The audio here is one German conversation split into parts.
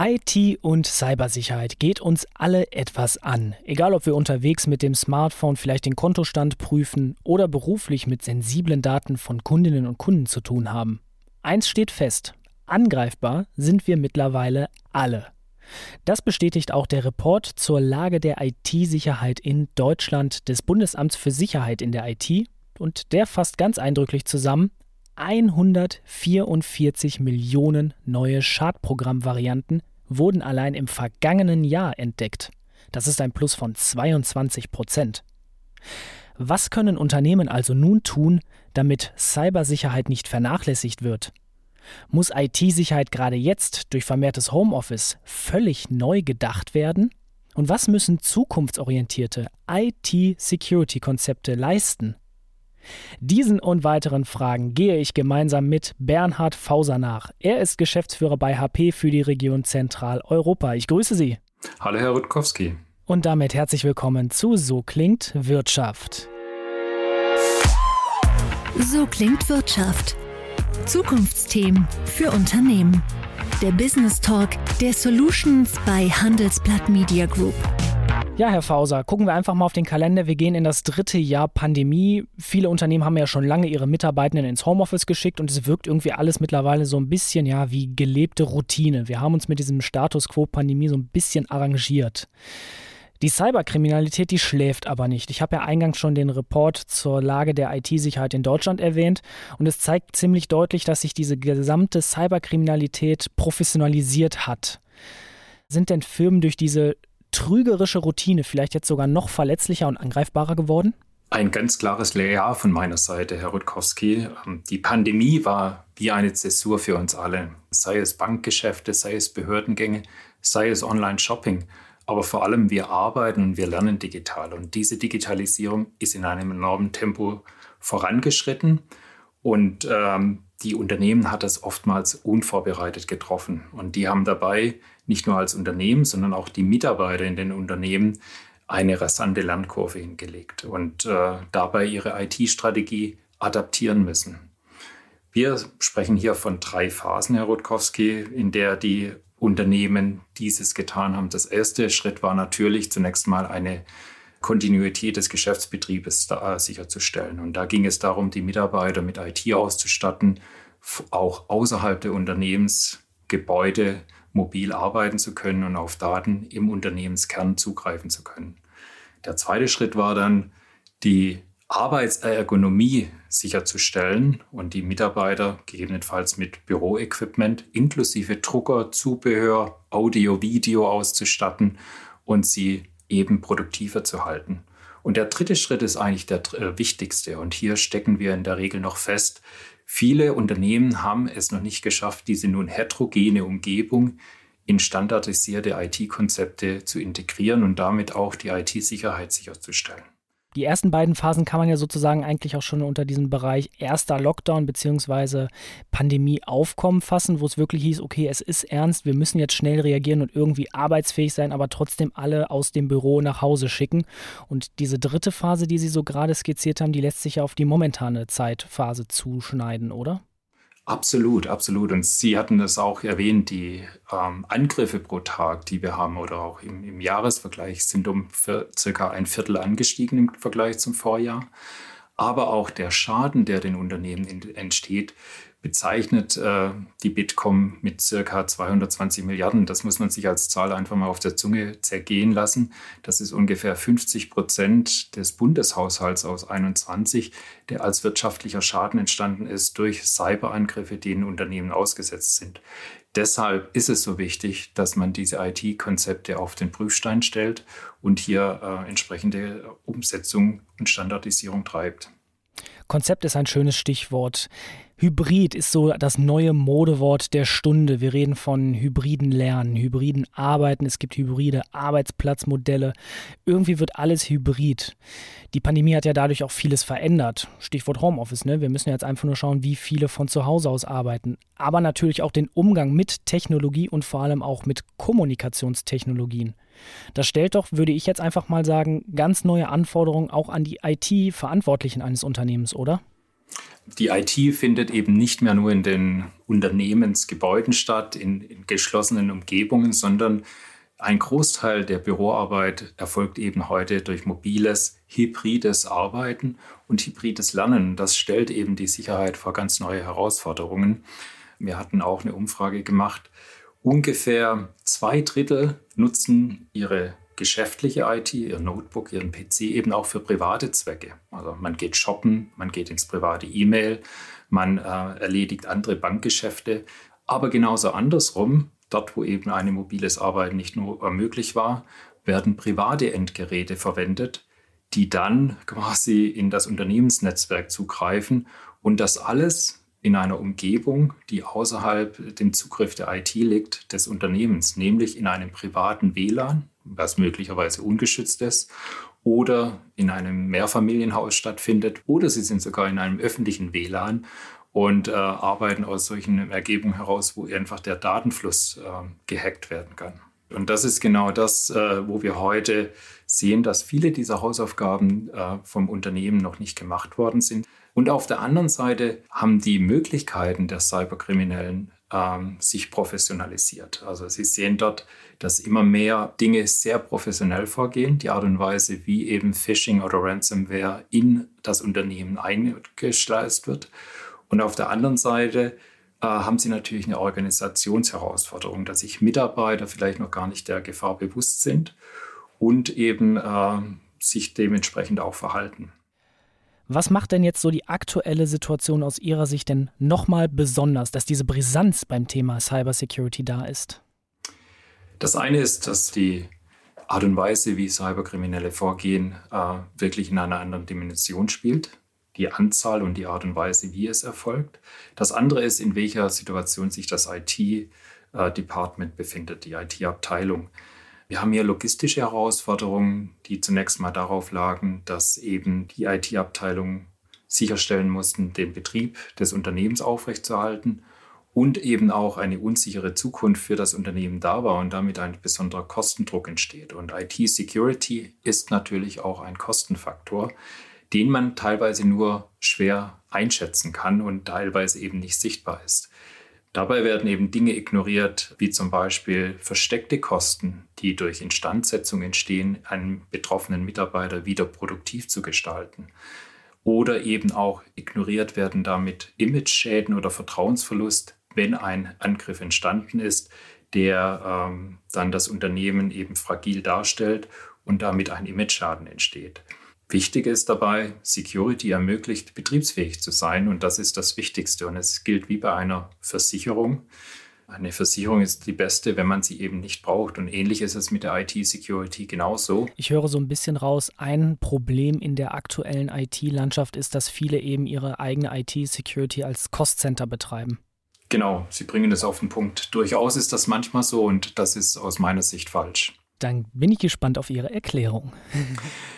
IT und Cybersicherheit geht uns alle etwas an. Egal ob wir unterwegs mit dem Smartphone vielleicht den Kontostand prüfen oder beruflich mit sensiblen Daten von Kundinnen und Kunden zu tun haben. Eins steht fest, angreifbar sind wir mittlerweile alle. Das bestätigt auch der Report zur Lage der IT-Sicherheit in Deutschland des Bundesamts für Sicherheit in der IT und der fasst ganz eindrücklich zusammen, 144 Millionen neue Schadprogrammvarianten wurden allein im vergangenen Jahr entdeckt. Das ist ein Plus von 22 Prozent. Was können Unternehmen also nun tun, damit Cybersicherheit nicht vernachlässigt wird? Muss IT-Sicherheit gerade jetzt durch vermehrtes Homeoffice völlig neu gedacht werden? Und was müssen zukunftsorientierte IT-Security-Konzepte leisten? Diesen und weiteren Fragen gehe ich gemeinsam mit Bernhard Fauser nach. Er ist Geschäftsführer bei HP für die Region Zentraleuropa. Ich grüße Sie. Hallo, Herr Rutkowski. Und damit herzlich willkommen zu So klingt Wirtschaft. So klingt Wirtschaft. Zukunftsthemen für Unternehmen. Der Business Talk der Solutions bei Handelsblatt Media Group. Ja, Herr Fauser, gucken wir einfach mal auf den Kalender. Wir gehen in das dritte Jahr Pandemie. Viele Unternehmen haben ja schon lange ihre Mitarbeitenden ins Homeoffice geschickt und es wirkt irgendwie alles mittlerweile so ein bisschen ja wie gelebte Routine. Wir haben uns mit diesem Status quo Pandemie so ein bisschen arrangiert. Die Cyberkriminalität, die schläft aber nicht. Ich habe ja eingangs schon den Report zur Lage der IT-Sicherheit in Deutschland erwähnt und es zeigt ziemlich deutlich, dass sich diese gesamte Cyberkriminalität professionalisiert hat. Sind denn Firmen durch diese trügerische Routine vielleicht jetzt sogar noch verletzlicher und angreifbarer geworden? Ein ganz klares Ja von meiner Seite, Herr Rutkowski. Ähm, die Pandemie war wie eine Zäsur für uns alle. Sei es Bankgeschäfte, sei es Behördengänge, sei es Online-Shopping. Aber vor allem wir arbeiten und wir lernen digital. Und diese Digitalisierung ist in einem enormen Tempo vorangeschritten. Und ähm, die Unternehmen hat das oftmals unvorbereitet getroffen. Und die haben dabei nicht nur als Unternehmen, sondern auch die Mitarbeiter in den Unternehmen eine rasante Lernkurve hingelegt und äh, dabei ihre IT-Strategie adaptieren müssen. Wir sprechen hier von drei Phasen, Herr Rutkowski, in der die Unternehmen dieses getan haben. Das erste Schritt war natürlich zunächst mal eine Kontinuität des Geschäftsbetriebes äh, sicherzustellen. Und da ging es darum, die Mitarbeiter mit IT auszustatten, auch außerhalb der Unternehmensgebäude mobil arbeiten zu können und auf Daten im Unternehmenskern zugreifen zu können. Der zweite Schritt war dann, die Arbeitsergonomie sicherzustellen und die Mitarbeiter gegebenenfalls mit Büroequipment inklusive Drucker, Zubehör, Audio, Video auszustatten und sie eben produktiver zu halten. Und der dritte Schritt ist eigentlich der äh, wichtigste. Und hier stecken wir in der Regel noch fest. Viele Unternehmen haben es noch nicht geschafft, diese nun heterogene Umgebung in standardisierte IT-Konzepte zu integrieren und damit auch die IT-Sicherheit sicherzustellen. Die ersten beiden Phasen kann man ja sozusagen eigentlich auch schon unter diesem Bereich erster Lockdown bzw. Pandemie aufkommen fassen, wo es wirklich hieß, okay, es ist ernst, wir müssen jetzt schnell reagieren und irgendwie arbeitsfähig sein, aber trotzdem alle aus dem Büro nach Hause schicken. Und diese dritte Phase, die Sie so gerade skizziert haben, die lässt sich ja auf die momentane Zeitphase zuschneiden, oder? Absolut, absolut. Und Sie hatten das auch erwähnt, die ähm, Angriffe pro Tag, die wir haben oder auch im, im Jahresvergleich sind um circa ein Viertel angestiegen im Vergleich zum Vorjahr. Aber auch der Schaden, der den Unternehmen entsteht, bezeichnet äh, die Bitkom mit circa 220 Milliarden. Das muss man sich als Zahl einfach mal auf der Zunge zergehen lassen. Das ist ungefähr 50 Prozent des Bundeshaushalts aus 21, der als wirtschaftlicher Schaden entstanden ist durch Cyberangriffe, die in Unternehmen ausgesetzt sind. Deshalb ist es so wichtig, dass man diese IT-Konzepte auf den Prüfstein stellt und hier äh, entsprechende Umsetzung und Standardisierung treibt. Konzept ist ein schönes Stichwort. Hybrid ist so das neue Modewort der Stunde. Wir reden von hybriden Lernen, hybriden Arbeiten. Es gibt hybride Arbeitsplatzmodelle. Irgendwie wird alles hybrid. Die Pandemie hat ja dadurch auch vieles verändert. Stichwort Homeoffice. Ne? Wir müssen jetzt einfach nur schauen, wie viele von zu Hause aus arbeiten. Aber natürlich auch den Umgang mit Technologie und vor allem auch mit Kommunikationstechnologien. Das stellt doch, würde ich jetzt einfach mal sagen, ganz neue Anforderungen auch an die IT-Verantwortlichen eines Unternehmens, oder? Die IT findet eben nicht mehr nur in den Unternehmensgebäuden statt, in, in geschlossenen Umgebungen, sondern ein Großteil der Büroarbeit erfolgt eben heute durch mobiles, hybrides Arbeiten und hybrides Lernen. Das stellt eben die Sicherheit vor ganz neue Herausforderungen. Wir hatten auch eine Umfrage gemacht. Ungefähr zwei Drittel nutzen ihre geschäftliche IT, ihr Notebook, ihren PC eben auch für private Zwecke. Also man geht shoppen, man geht ins private E-Mail, man äh, erledigt andere Bankgeschäfte. Aber genauso andersrum, dort wo eben ein mobiles Arbeiten nicht nur möglich war, werden private Endgeräte verwendet, die dann quasi in das Unternehmensnetzwerk zugreifen und das alles in einer Umgebung, die außerhalb dem Zugriff der IT liegt, des Unternehmens, nämlich in einem privaten WLAN, was möglicherweise ungeschützt ist, oder in einem Mehrfamilienhaus stattfindet, oder sie sind sogar in einem öffentlichen WLAN und äh, arbeiten aus solchen Ergebungen heraus, wo einfach der Datenfluss äh, gehackt werden kann. Und das ist genau das, äh, wo wir heute sehen, dass viele dieser Hausaufgaben äh, vom Unternehmen noch nicht gemacht worden sind. Und auf der anderen Seite haben die Möglichkeiten der Cyberkriminellen sich professionalisiert. Also Sie sehen dort, dass immer mehr Dinge sehr professionell vorgehen. Die Art und Weise, wie eben Phishing oder Ransomware in das Unternehmen eingeschleust wird. Und auf der anderen Seite äh, haben Sie natürlich eine Organisationsherausforderung, dass sich Mitarbeiter vielleicht noch gar nicht der Gefahr bewusst sind und eben äh, sich dementsprechend auch verhalten. Was macht denn jetzt so die aktuelle Situation aus Ihrer Sicht denn nochmal besonders, dass diese Brisanz beim Thema Cybersecurity da ist? Das eine ist, dass die Art und Weise, wie Cyberkriminelle vorgehen, äh, wirklich in einer anderen Dimension spielt. Die Anzahl und die Art und Weise, wie es erfolgt. Das andere ist, in welcher Situation sich das IT-Department äh, befindet, die IT-Abteilung. Wir haben hier logistische Herausforderungen, die zunächst mal darauf lagen, dass eben die IT-Abteilungen sicherstellen mussten, den Betrieb des Unternehmens aufrechtzuerhalten und eben auch eine unsichere Zukunft für das Unternehmen da war und damit ein besonderer Kostendruck entsteht. Und IT-Security ist natürlich auch ein Kostenfaktor, den man teilweise nur schwer einschätzen kann und teilweise eben nicht sichtbar ist. Dabei werden eben Dinge ignoriert, wie zum Beispiel versteckte Kosten, die durch Instandsetzung entstehen, einen betroffenen Mitarbeiter wieder produktiv zu gestalten. Oder eben auch ignoriert werden damit Imageschäden oder Vertrauensverlust, wenn ein Angriff entstanden ist, der ähm, dann das Unternehmen eben fragil darstellt und damit ein Imageschaden entsteht. Wichtig ist dabei, Security ermöglicht, betriebsfähig zu sein und das ist das Wichtigste. Und es gilt wie bei einer Versicherung. Eine Versicherung ist die beste, wenn man sie eben nicht braucht. Und ähnlich ist es mit der IT-Security genauso. Ich höre so ein bisschen raus, ein Problem in der aktuellen IT-Landschaft ist, dass viele eben ihre eigene IT-Security als Cost-Center betreiben. Genau, Sie bringen das auf den Punkt. Durchaus ist das manchmal so und das ist aus meiner Sicht falsch. Dann bin ich gespannt auf Ihre Erklärung.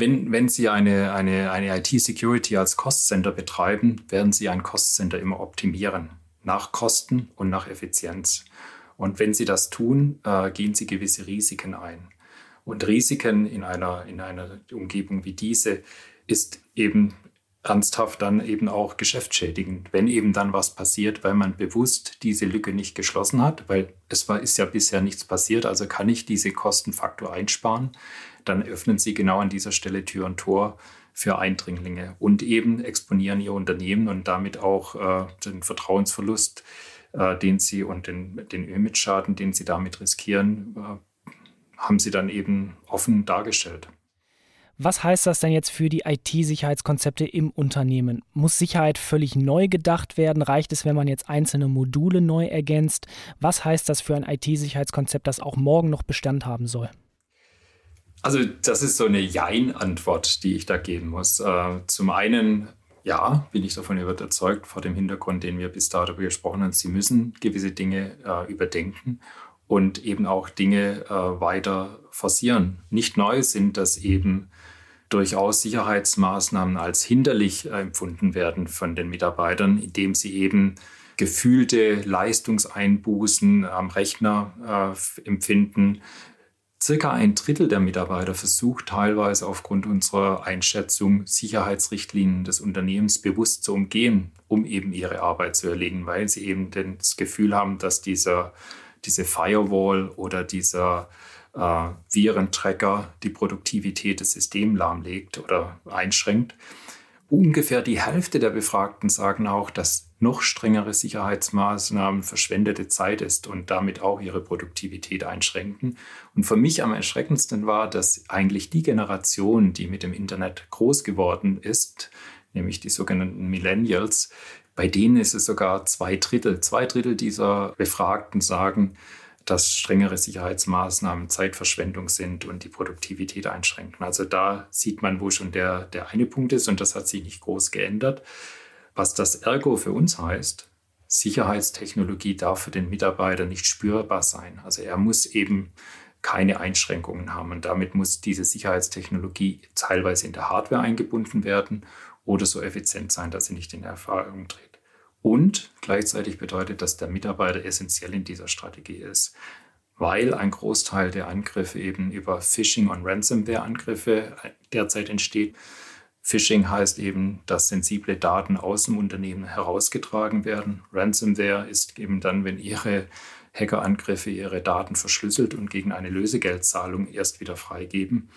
Wenn, wenn Sie eine, eine, eine IT-Security als Cost-Center betreiben, werden Sie ein Cost-Center immer optimieren, nach Kosten und nach Effizienz. Und wenn Sie das tun, äh, gehen Sie gewisse Risiken ein. Und Risiken in einer, in einer Umgebung wie diese ist eben ernsthaft dann eben auch geschäftsschädigend, wenn eben dann was passiert, weil man bewusst diese Lücke nicht geschlossen hat, weil es war, ist ja bisher nichts passiert, also kann ich diese Kostenfaktor einsparen dann öffnen sie genau an dieser Stelle Tür und Tor für Eindringlinge und eben exponieren ihr Unternehmen und damit auch äh, den Vertrauensverlust, äh, den sie und den, den Image-Schaden, den sie damit riskieren, äh, haben sie dann eben offen dargestellt. Was heißt das denn jetzt für die IT-Sicherheitskonzepte im Unternehmen? Muss Sicherheit völlig neu gedacht werden? Reicht es, wenn man jetzt einzelne Module neu ergänzt? Was heißt das für ein IT-Sicherheitskonzept, das auch morgen noch Bestand haben soll? Also das ist so eine Jein-Antwort, die ich da geben muss. Äh, zum einen, ja, bin ich davon überzeugt, vor dem Hintergrund, den wir bis dato besprochen haben, Sie müssen gewisse Dinge äh, überdenken und eben auch Dinge äh, weiter forcieren. Nicht neu sind, dass eben durchaus Sicherheitsmaßnahmen als hinderlich empfunden werden von den Mitarbeitern, indem sie eben gefühlte Leistungseinbußen am Rechner äh, empfinden, Circa ein Drittel der Mitarbeiter versucht teilweise aufgrund unserer Einschätzung Sicherheitsrichtlinien des Unternehmens bewusst zu umgehen, um eben ihre Arbeit zu erledigen, weil sie eben das Gefühl haben, dass dieser, diese Firewall oder dieser äh, Virentracker die Produktivität des Systems lahmlegt oder einschränkt. Ungefähr die Hälfte der Befragten sagen auch, dass noch strengere Sicherheitsmaßnahmen verschwendete Zeit ist und damit auch ihre Produktivität einschränken. Und für mich am erschreckendsten war, dass eigentlich die Generation, die mit dem Internet groß geworden ist, nämlich die sogenannten Millennials, bei denen ist es sogar zwei Drittel. Zwei Drittel dieser Befragten sagen, dass strengere Sicherheitsmaßnahmen Zeitverschwendung sind und die Produktivität einschränken. Also da sieht man, wo schon der, der eine Punkt ist und das hat sich nicht groß geändert. Was das Ergo für uns heißt, Sicherheitstechnologie darf für den Mitarbeiter nicht spürbar sein. Also er muss eben keine Einschränkungen haben und damit muss diese Sicherheitstechnologie teilweise in der Hardware eingebunden werden oder so effizient sein, dass sie nicht in Erfahrung tritt. Und gleichzeitig bedeutet, dass der Mitarbeiter essentiell in dieser Strategie ist, weil ein Großteil der Angriffe eben über Phishing- und Ransomware-Angriffe derzeit entsteht. Phishing heißt eben, dass sensible Daten aus dem Unternehmen herausgetragen werden. Ransomware ist eben dann, wenn Ihre Hackerangriffe ihre Daten verschlüsselt und gegen eine Lösegeldzahlung erst wieder freigeben.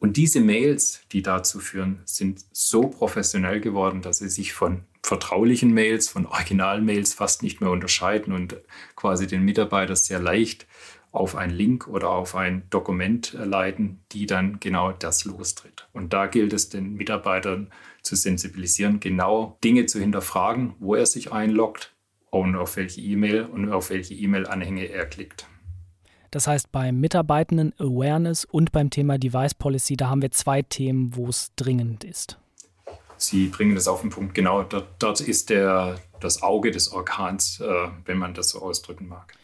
Und diese Mails, die dazu führen, sind so professionell geworden, dass sie sich von vertraulichen Mails, von Originalmails fast nicht mehr unterscheiden und quasi den Mitarbeiter sehr leicht auf einen Link oder auf ein Dokument leiten, die dann genau das lostritt. Und da gilt es den Mitarbeitern zu sensibilisieren, genau Dinge zu hinterfragen, wo er sich einloggt und auf welche E-Mail und auf welche E-Mail-Anhänge er klickt. Das heißt, beim Mitarbeitenden Awareness und beim Thema Device Policy, da haben wir zwei Themen, wo es dringend ist. Sie bringen das auf den Punkt. Genau, dort, dort ist der, das Auge des Orkans, äh, wenn man das so ausdrücken mag.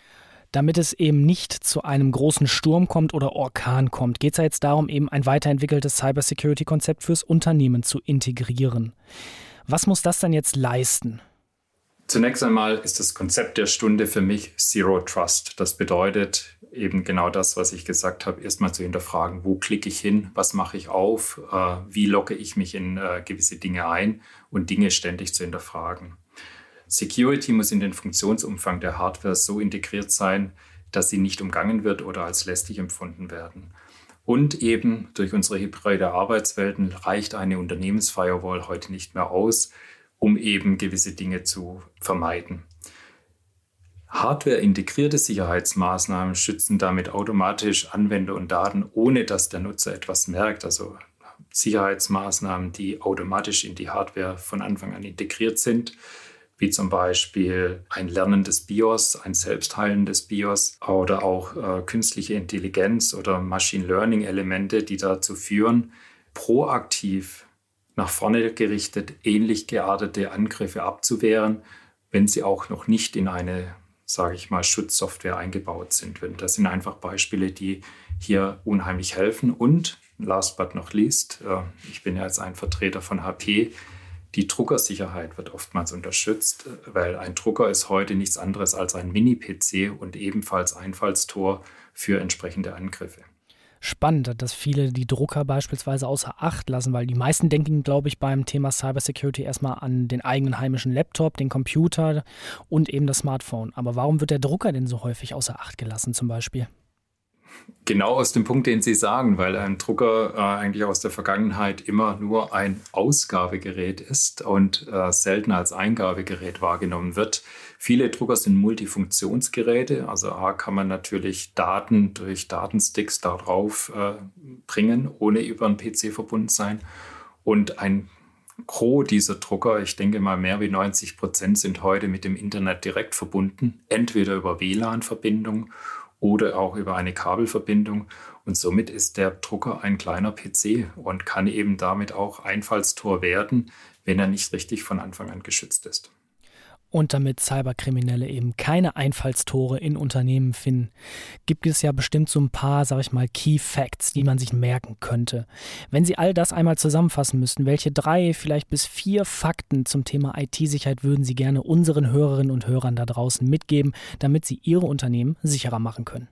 Damit es eben nicht zu einem großen Sturm kommt oder Orkan kommt, geht es ja jetzt darum, eben ein weiterentwickeltes Cybersecurity-Konzept fürs Unternehmen zu integrieren. Was muss das dann jetzt leisten? Zunächst einmal ist das Konzept der Stunde für mich Zero Trust. Das bedeutet eben genau das, was ich gesagt habe, erstmal zu hinterfragen, wo klicke ich hin, was mache ich auf, äh, wie locke ich mich in äh, gewisse Dinge ein und Dinge ständig zu hinterfragen. Security muss in den Funktionsumfang der Hardware so integriert sein, dass sie nicht umgangen wird oder als lästig empfunden werden. Und eben durch unsere hybride Arbeitswelten reicht eine Unternehmensfirewall heute nicht mehr aus um eben gewisse Dinge zu vermeiden. Hardware-integrierte Sicherheitsmaßnahmen schützen damit automatisch Anwender und Daten, ohne dass der Nutzer etwas merkt. Also Sicherheitsmaßnahmen, die automatisch in die Hardware von Anfang an integriert sind, wie zum Beispiel ein lernendes BIOS, ein selbstheilendes BIOS oder auch äh, künstliche Intelligenz oder Machine Learning-Elemente, die dazu führen, proaktiv nach vorne gerichtet ähnlich geartete Angriffe abzuwehren, wenn sie auch noch nicht in eine, sage ich mal, Schutzsoftware eingebaut sind. Das sind einfach Beispiele, die hier unheimlich helfen. Und last but not least, äh, ich bin ja jetzt ein Vertreter von HP, die Druckersicherheit wird oftmals unterstützt, weil ein Drucker ist heute nichts anderes als ein Mini-PC und ebenfalls Einfallstor für entsprechende Angriffe spannend, dass viele die Drucker beispielsweise außer Acht lassen, weil die meisten denken, glaube ich, beim Thema Cybersecurity erstmal an den eigenen heimischen Laptop, den Computer und eben das Smartphone. Aber warum wird der Drucker denn so häufig außer Acht gelassen zum Beispiel? Genau aus dem Punkt, den Sie sagen, weil ein Drucker äh, eigentlich aus der Vergangenheit immer nur ein Ausgabegerät ist und äh, selten als Eingabegerät wahrgenommen wird. Viele Drucker sind Multifunktionsgeräte, also A kann man natürlich Daten durch Datensticks darauf äh, bringen, ohne über einen PC verbunden sein. Und ein Gros dieser Drucker, ich denke mal mehr wie 90 Prozent, sind heute mit dem Internet direkt verbunden, entweder über WLAN-Verbindung oder auch über eine Kabelverbindung. Und somit ist der Drucker ein kleiner PC und kann eben damit auch Einfallstor werden, wenn er nicht richtig von Anfang an geschützt ist und damit Cyberkriminelle eben keine Einfallstore in Unternehmen finden, gibt es ja bestimmt so ein paar, sag ich mal, Key Facts, die man sich merken könnte. Wenn Sie all das einmal zusammenfassen müssten, welche drei, vielleicht bis vier Fakten zum Thema IT-Sicherheit würden Sie gerne unseren Hörerinnen und Hörern da draußen mitgeben, damit sie ihre Unternehmen sicherer machen können?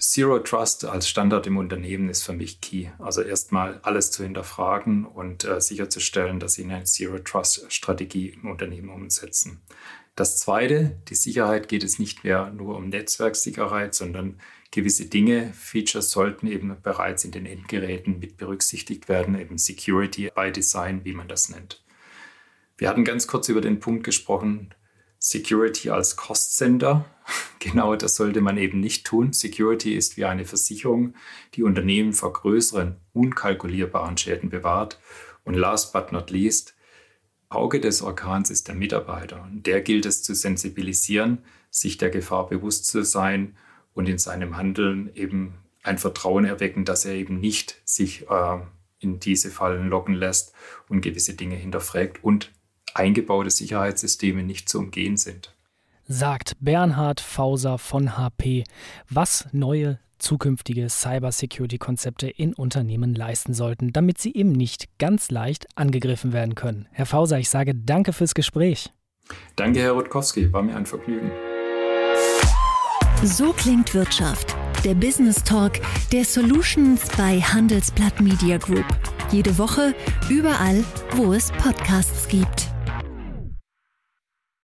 Zero Trust als Standard im Unternehmen ist für mich key. Also erstmal alles zu hinterfragen und äh, sicherzustellen, dass Sie eine Zero Trust Strategie im Unternehmen umsetzen. Das zweite, die Sicherheit geht es nicht mehr nur um Netzwerksicherheit, sondern gewisse Dinge, Features sollten eben bereits in den Endgeräten mit berücksichtigt werden, eben Security by Design, wie man das nennt. Wir hatten ganz kurz über den Punkt gesprochen, Security als Cost Center. Genau das sollte man eben nicht tun. Security ist wie eine Versicherung, die Unternehmen vor größeren, unkalkulierbaren Schäden bewahrt. Und last but not least, Auge des Orkans ist der Mitarbeiter. Und der gilt es zu sensibilisieren, sich der Gefahr bewusst zu sein und in seinem Handeln eben ein Vertrauen erwecken, dass er eben nicht sich äh, in diese Fallen locken lässt und gewisse Dinge hinterfragt und eingebaute Sicherheitssysteme nicht zu umgehen sind. Sagt Bernhard Fauser von HP, was neue zukünftige Cybersecurity-Konzepte in Unternehmen leisten sollten, damit sie eben nicht ganz leicht angegriffen werden können. Herr Fauser, ich sage danke fürs Gespräch. Danke, Herr Rutkowski, war mir ein Vergnügen. So klingt Wirtschaft. Der Business Talk der Solutions bei Handelsblatt Media Group. Jede Woche, überall, wo es Podcasts gibt.